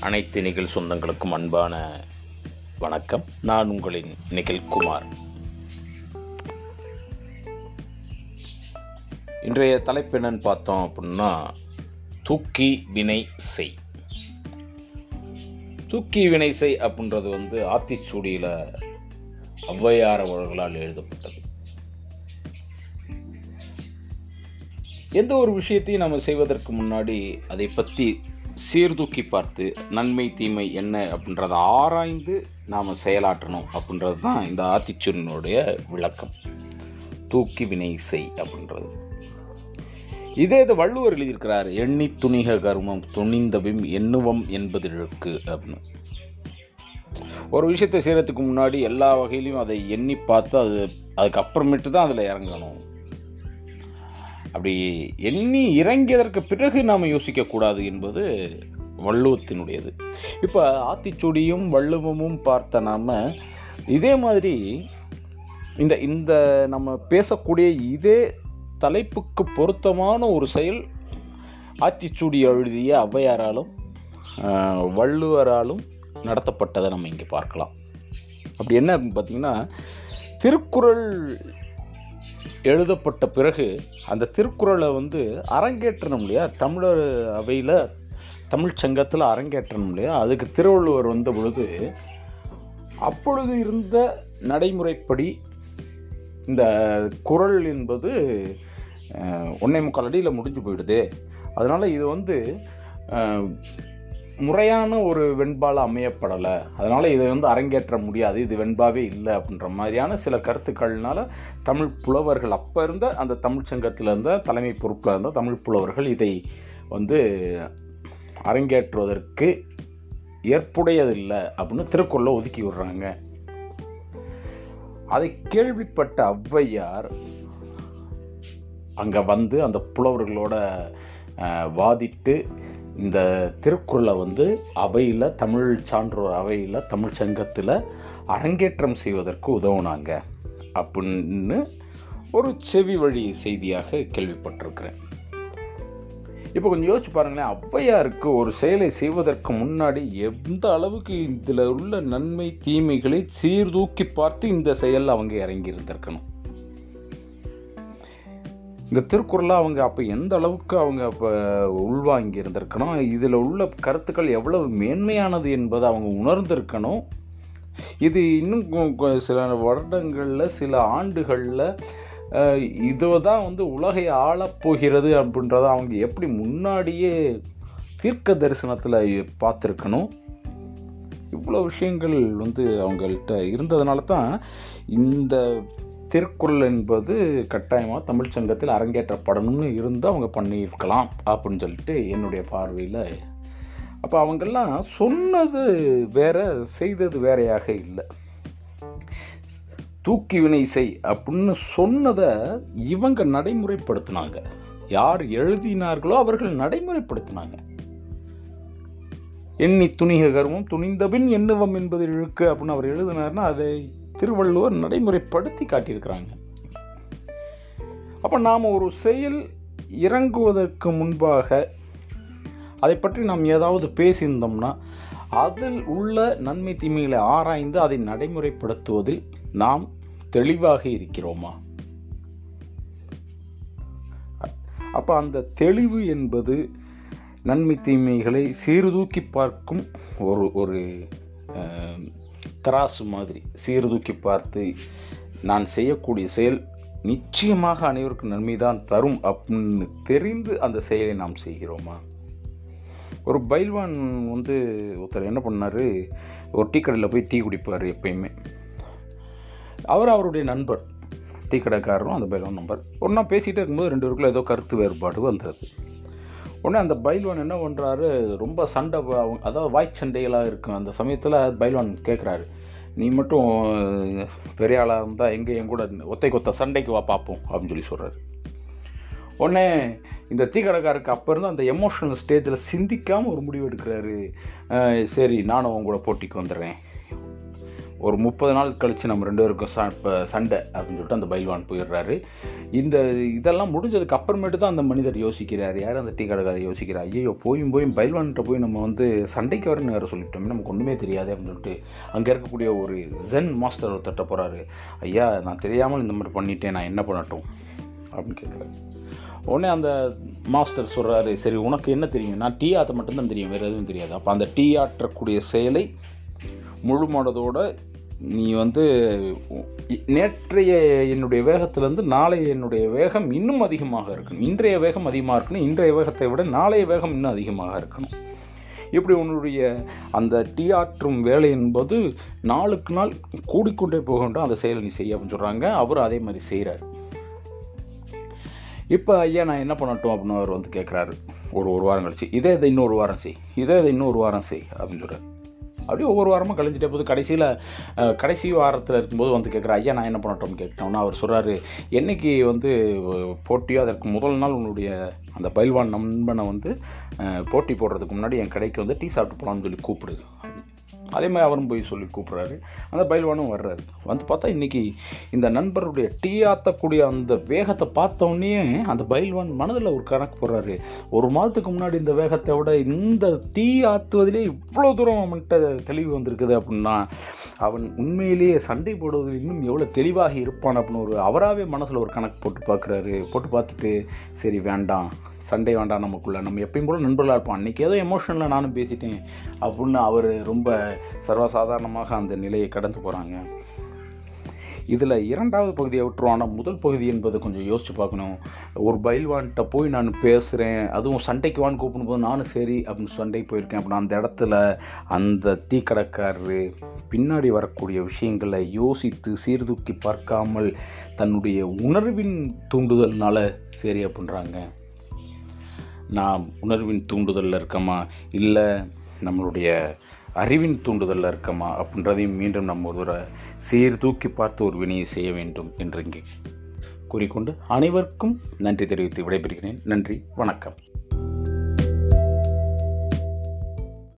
அனைத்து நிகழ் சொந்தங்களுக்கும் அன்பான வணக்கம். நான் உங்களின் நிகில் குமார். இன்றைய தலைப்பு என்னன்னு பார்த்தோம் அப்படின்னா தூக்கி வினை செய். தூக்கி வினை செய் அப்படின்றது வந்து ஆத்திச்சூடியில் ஔவையார் அவர்களால் எழுதப்பட்டது. எந்த ஒரு விஷயத்தையும் நம்ம செய்வதற்கு முன்னாடி அதை பற்றி சீர்தூக்கி பார்த்து நன்மை தீமை என்ன அப்படின்றத ஆராய்ந்து நாம் செயலாற்றணும் அப்படின்றது தான் இந்த ஆத்திச்சூரனுடைய விளக்கம். தூக்கி வினை செய் அப்படின்றது. இதே இது வள்ளுவர் எழுதியிருக்கிறார் எண்ணி துணிக கருமம் துணிந்தபிம் எண்ணுவம் என்பது இழுக்கு அப்படின்னு. ஒரு விஷயத்தை செய்கிறதுக்கு முன்னாடி எல்லா வகையிலையும் அதை எண்ணி பார்த்து அது அதுக்கப்புறமேட்டு தான் அதில் இறங்கணும். அப்படி எண்ணி இறங்கியதற்கு பிறகு நாம் யோசிக்கக்கூடாது என்பது வள்ளுவத்தினுடையது. இப்போ ஆத்திச்சுடியும் வள்ளுவமும் பார்த்த நாம் இதே மாதிரி இந்த இந்த நம்ம பேசக்கூடிய இதே தலைப்புக்கு பொருத்தமான ஒரு செயல் ஆத்திச்சூடி எழுதிய ஔவையாராலும் வள்ளுவராலும் நடத்தப்பட்டதை நம்ம இங்கே பார்க்கலாம். அப்படி என்ன பார்த்திங்கன்னா பார்த்தீங்கன்னா திருக்குறள் எழுதப்பட்ட பிறகு அந்த திருக்குறளை வந்து அரங்கேற்றணும் இல்லையா? தமிழர் அவையில் தமிழ் சங்கத்தில் அரங்கேற்றணும் இல்லையா? அதுக்கு திருவள்ளுவர் வந்த பொழுது அப்பொழுது இருந்த நடைமுறைப்படி இந்த குறள் என்பது ஒன்றே முக்கால் அடியில் முடிஞ்சு போயிடுது. அதனால் இது வந்து முறையான ஒரு வெண்பால் அமையப்படலை. அதனால் இதை வந்து அரங்கேற்ற முடியாது. இது வெண்பாவே இல்லை அப்படின்ற மாதிரியான சில கருத்துக்கள்னால தமிழ் புலவர்கள் அப்போ இருந்த அந்த தமிழ் சங்கத்தில் இருந்த தலைமை பொறுப்பில் இருந்த தமிழ் புலவர்கள் இதை வந்து அரங்கேற்றுவதற்கு ஏற்புடையதில்லை அப்படின்னு திருக்குறளை ஒதுக்கி விடுறாங்க. அதை கேள்விப்பட்ட ஔவையார் அங்கே வந்து அந்த புலவர்களோட வாதிட்டு இந்த திருக்குறளை வந்து அவையில் தமிழ் சான்றோர் அவையில் தமிழ் சங்கத்தில் அரங்கேற்றம் செய்வதற்கு உதவுனாங்க அப்படின்னு ஒரு செவி வழி செய்தியாக கேள்விப்பட்டிருக்கிறேன். இப்போ கொஞ்சம் யோசிச்சு பாருங்களேன் ஔவையாருக்கு ஒரு செயலை செய்வதற்கு முன்னாடி எந்த அளவுக்கு இதில் உள்ள நன்மை தீமைகளை சீர்தூக்கி பார்த்து இந்த செயலில் அவங்க இறங்கி இருந்திருக்கணும் இந்த திருக்குறளை அவங்க அப்போ எந்த அளவுக்கு அவங்க அப்போ உள்வாங்கி இருந்திருக்கணும் இதில் உள்ள கருத்துக்கள் எவ்வளவு மேன்மையானது என்பதை அவங்க உணர்ந்திருக்கணும். இது இன்னும் கொ- சில வருடங்களில் சில ஆண்டுகளில் இதை தான் வந்து உலகை ஆளப்போகிறது அப்படின்றத அவங்க எப்படி முன்னாடியே தீர்க்க தரிசனத்தில் பார்த்துருக்கணும். இவ்வளோ விஷயங்கள் வந்து அவங்கள்ட்ட இருந்ததுனால தான் இந்த திருக்குறள் என்பது கட்டாயமாக தமிழ் சங்கத்தில் அரங்கேற்றப்படணும்னு இருந்து அவங்க பண்ணியிருக்கலாம் அப்படின்னு சொல்லிட்டு என்னுடைய பார்வையில். அப்போ அவங்கெல்லாம் சொன்னது வேற செய்தது வேறையாக இல்லை. தூக்கி வினை செய் அப்படின்னு சொன்னதை இவங்க நடைமுறைப்படுத்தினாங்க. யார் எழுதினார்களோ அவர்கள் நடைமுறைப்படுத்தினாங்க. எண்ணி துணிக கர்வம் துணிந்தபின் எண்ணுவம் என்பது இழுக்கு அப்படின்னு அவர் எழுதினார்னா அதை திருவள்ளுவர் நடைமுறைப்படுத்தி காட்டியிருக்கிறாங்க. அப்போ நாம் ஒரு செயல் இறங்குவதற்கு முன்பாக அதை பற்றி நாம் ஏதாவது பேசியிருந்தோம்னா அதில் உள்ள நன்மை தீமைகளை ஆராய்ந்து அதை நடைமுறைப்படுத்துவதில் நாம் தெளிவாக இருக்கிறோமா? அப்போ அந்த தெளிவு என்பது நன்மை தீமைகளை சீர்தூக்கி பார்க்கும் ஒரு ஒரு தராசு மாதிரி சீர்தூக்கி பார்த்து நான் செய்யக்கூடிய செயல் நிச்சயமாக அனைவருக்கும் நன்மை தான் தரும் அப்படின்னு தெரிந்து அந்த செயலை நாம் செய்கிறோமா? ஒரு பைல்வான் வந்து ஒருத்தர் என்ன பண்ணார்? ஒரு டீ கடையில் போய் டீ குடிப்பார் எப்பயுமே. அவர் அவருடைய நண்பர். டீ கடைக்காரரும் அந்த பைல்வான் நம்பர் ஒன்றா பேசிகிட்டே இருக்கும்போது ரெண்டு பேருக்குள்ள ஏதோ கருத்து வேறுபாடு வந்தது. உடனே அந்த பைல்வான் என்ன பண்ணுறாரு ரொம்ப சண்டை அவங்க- அதாவது வாய் சண்டைகளாக இருக்கும். அந்த சமயத்தில் பைல்வான் கேட்குறாரு நீ மட்டும் பெரிய ஆளாக இருந்தால் எங்கே என் கூட ஒத்தை கொத்த சண்டைக்கு வா பார்ப்போம் அப்படின்னு சொல்லி சொல்கிறாரு உடனே இந்த டீ அப்போ இருந்து அந்த எமோஷனல் ஸ்டேஜில் சிந்திக்காமல் ஒரு முடிவு எடுக்கிறாரு. சரி நானும் உங்க கூட போட்டிக்கு வந்துடுறேன். ஒரு முப்பது நாள் கழித்து நம்ம ரெண்டு பேருக்கும் ச இப்போ சண்டை அப்படின்னு சொல்லிட்டு அந்த பைல்வான் போயிடுறாரு. இந்த இதெல்லாம் முடிஞ்சதுக்கு அப்புறமேட்டு தான் அந்த மனிதர் யோசிக்கிறார். யார் அந்த டீ கடைக்காரர் யோசிக்கிறார் ஐயோ போயும் போய் பைல்வான்கிட்ட போய் நம்ம வந்து சண்டைக்கு வரணும் வேறு சொல்லிட்டோமே நமக்கு ஒன்றுமே தெரியாது அப்படின்னு சொல்லிட்டு அங்கே இருக்கக்கூடிய ஒரு ஜென் மாஸ்டர் ஒருத்தட்ட போகிறாரு ஐயா நான் தெரியாமல் இந்த மாதிரி பண்ணிட்டேன் நான் என்ன பண்ணட்டும்? அப்படின்னு கேட்குறாரு உடனே அந்த மாஸ்டர் சொல்கிறாரு சரி உனக்கு என்ன தெரியும்? நான் டீ ஆற்ற மட்டும்தான் தெரியும் வேறு எதுவும் தெரியாது. அப்போ அந்த டீ ஆற்றக்கூடிய செயலை முழு நீ வந்து நேற்றைய என்னுடைய வேகத்திலேருந்து நாளைய என்னுடைய வேகம் இன்னும் அதிகமாக இருக்கணும். இன்றைய வேகம் அதிகமாக இருக்கணும். இன்றைய வேகத்தை விட நாளைய வேகம் இன்னும் அதிகமாக இருக்கணும். இப்படி உன்னுடைய அந்த டீயாற்றும் ஆற்றும் வேலை என்பது நாளுக்கு நாள் கூடிக்கொண்டே போகின்ற அந்த செயலை நீ செய்ய அப்படின்னு சொல்கிறாங்க அவர் அதே மாதிரி செய்கிறார் இப்போ ஐயா நான் என்ன பண்ணட்டும் அப்படின்னு அவர் வந்து கேட்குறாரு ஒரு ஒரு வாரம் கழிச்சு. இதே இதை இன்னொரு வாரம் செய். இதே இதை இன்னொரு வாரம் செய் அப்படின்னு சொல்கிறார் அப்படியே ஒவ்வொரு வாரமும் கழிஞ்சிட்டே போது கடைசியில் கடைசி வாரத்தில் இருக்கும்போது வந்து கேட்குற ஐயா நான் என்ன பண்ணட்டோம்னு கேட்டோம்னா அவர் சொல்கிறாரு என்னைக்கு வந்து போட்டியோ அதற்கு முதல் நாள் உன்னுடைய அந்த பயில்வான் நண்பனை வந்து போட்டி போடுறதுக்கு முன்னாடி என் கடைக்கு வந்து டீ சாப்பிட்டு போகலான்னு சொல்லி கூப்பிடு. அதே மாதிரி அவரும் போய் சொல்லி கூப்பிட்றாரு. அந்த பயில்வானும் வர்றாரு. வந்து பார்த்தா இன்றைக்கி இந்த நண்பருடைய டீ ஆற்றக்கூடிய அந்த வேகத்தை பார்த்தோன்னே அந்த பயில்வான் மனதில் ஒரு கணக்கு போடுறாரு. ஒரு மாதத்துக்கு முன்னாடி இந்த வேகத்தை விட இந்த டீ ஆற்றுவதிலே இவ்வளோ தூரம் அவன்கிட்ட தெளிவு வந்திருக்குது அப்படின்னா அவன் உண்மையிலேயே சண்டை போடுவதில் இன்னும் எவ்வளோ தெளிவாக இருப்பான் அப்படின்னு ஒரு அவராகவே மனசில் ஒரு கணக்கு போட்டு பார்க்குறாரு. போட்டு பார்த்துட்டு சரி வேண்டாம். சண்டை வேண்டாம் நமக்குள்ள. நம்ம எப்பயும் போல நண்பர்களாக இருப்போம். அன்றைக்கி ஏதோ எமோஷனில் நானும் பேசிட்டேன். அப்படின்னு அவர் ரொம்ப சர்வசாதாரணமாக அந்த நிலையை கடந்து போகிறாங்க இதில் இரண்டாவது பகுதியை விட்டுரும் ஆனால் முதல் பகுதி என்பது கொஞ்சம் யோசிச்சு பார்க்கணும். ஒரு பைல்வான்கிட்ட போய் நான் பேசுகிறேன் அதுவும் சண்டைக்கு வான்னு கூப்பிடும்போது நானும் சரி அப்படின்னு சண்டைக்கு போயிருக்கேன். அப்படின்னா அந்த இடத்துல அந்த தீக்கடைக்காரரு பின்னாடி வரக்கூடிய விஷயங்களை யோசித்து சீர்தூக்கி பார்க்காமல் தன்னுடைய உணர்வின் தூண்டுதல்னால சரி அப்படின்றாங்க. நாம் உணர்வின் தூண்டுதலில் இருக்கமா? இல்லை நம்மளுடைய அறிவின் தூண்டுதலில் இருக்கமா? அப்படின்றதையும் மீண்டும் நம்ம ஒரு சீர்தூக்கி பார்த்து ஒரு வினையை செய்ய வேண்டும் என்று இங்கே கூறிக்கொண்டு அனைவருக்கும் நன்றி தெரிவித்து விடைபெறுகிறேன். நன்றி. வணக்கம்.